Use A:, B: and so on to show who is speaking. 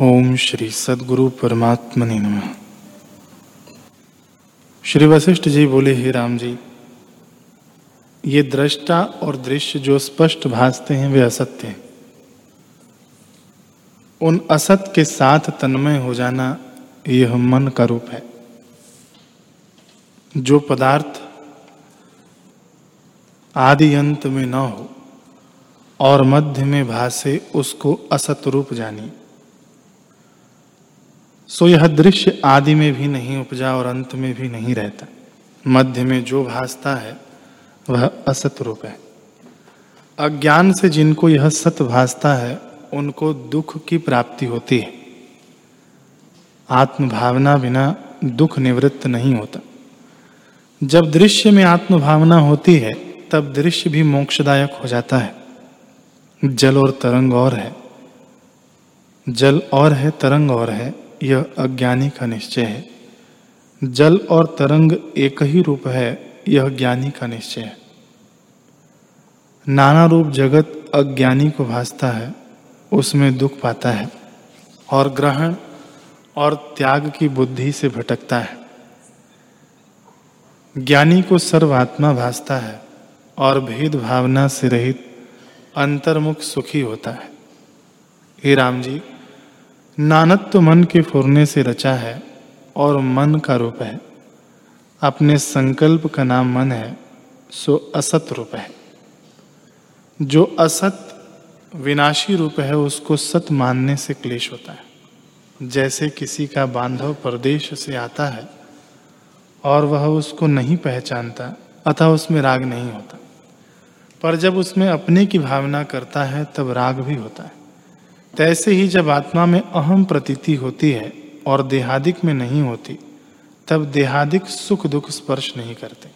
A: ओम श्री सदगुरु परमात्मने नमः। श्री वशिष्ठ जी बोले, हे राम जी, ये दृष्टा और दृश्य जो स्पष्ट भासते हैं, वे असत्य हैं। उन असत के साथ तन्मय हो जाना यह मन का रूप है। जो पदार्थ आदि अंत में न हो और मध्य में भासे, उसको असत रूप जानी। सो यह दृश्य आदि में भी नहीं उपजा और अंत में भी नहीं रहता। मध्य में जो भासता है, वह असत रूप है। अज्ञान से जिनको यह सत भासता है, उनको दुख की प्राप्ति होती है। आत्मभावना बिना दुख निवृत्त नहीं होता। जब दृश्य में आत्मभावना होती है, तब दृश्य भी मोक्षदायक हो जाता है। जल और तरंग और है। जल और है, तरंग और है। यह अज्ञानी का निश्चय है। जल और तरंग एक ही रूप है, यह ज्ञानी का निश्चय है। नाना रूप जगत अज्ञानी को भासता है, उसमें दुख पाता है और ग्रहण और त्याग की बुद्धि से भटकता है। ज्ञानी को सर्वात्मा भासता है और भेद भावना से रहित अंतर्मुख सुखी होता है। हे राम जी नानत्व मन के फुरने से रचा है और मन का रूप है। अपने संकल्प का नाम मन है, सो असत रूप है। जो असत विनाशी रूप है, उसको सत मानने से क्लेश होता है। जैसे किसी का बांधव प्रदेश से आता है और वह उसको नहीं पहचानता, अतः उसमें राग नहीं होता। पर जब उसमें अपने की भावना करता है, तब राग भी होता है। तैसे ही जब आत्मा में अहम प्रतीति होती है और देहादिक में नहीं होती, तब देहादिक सुख दुख स्पर्श नहीं करते।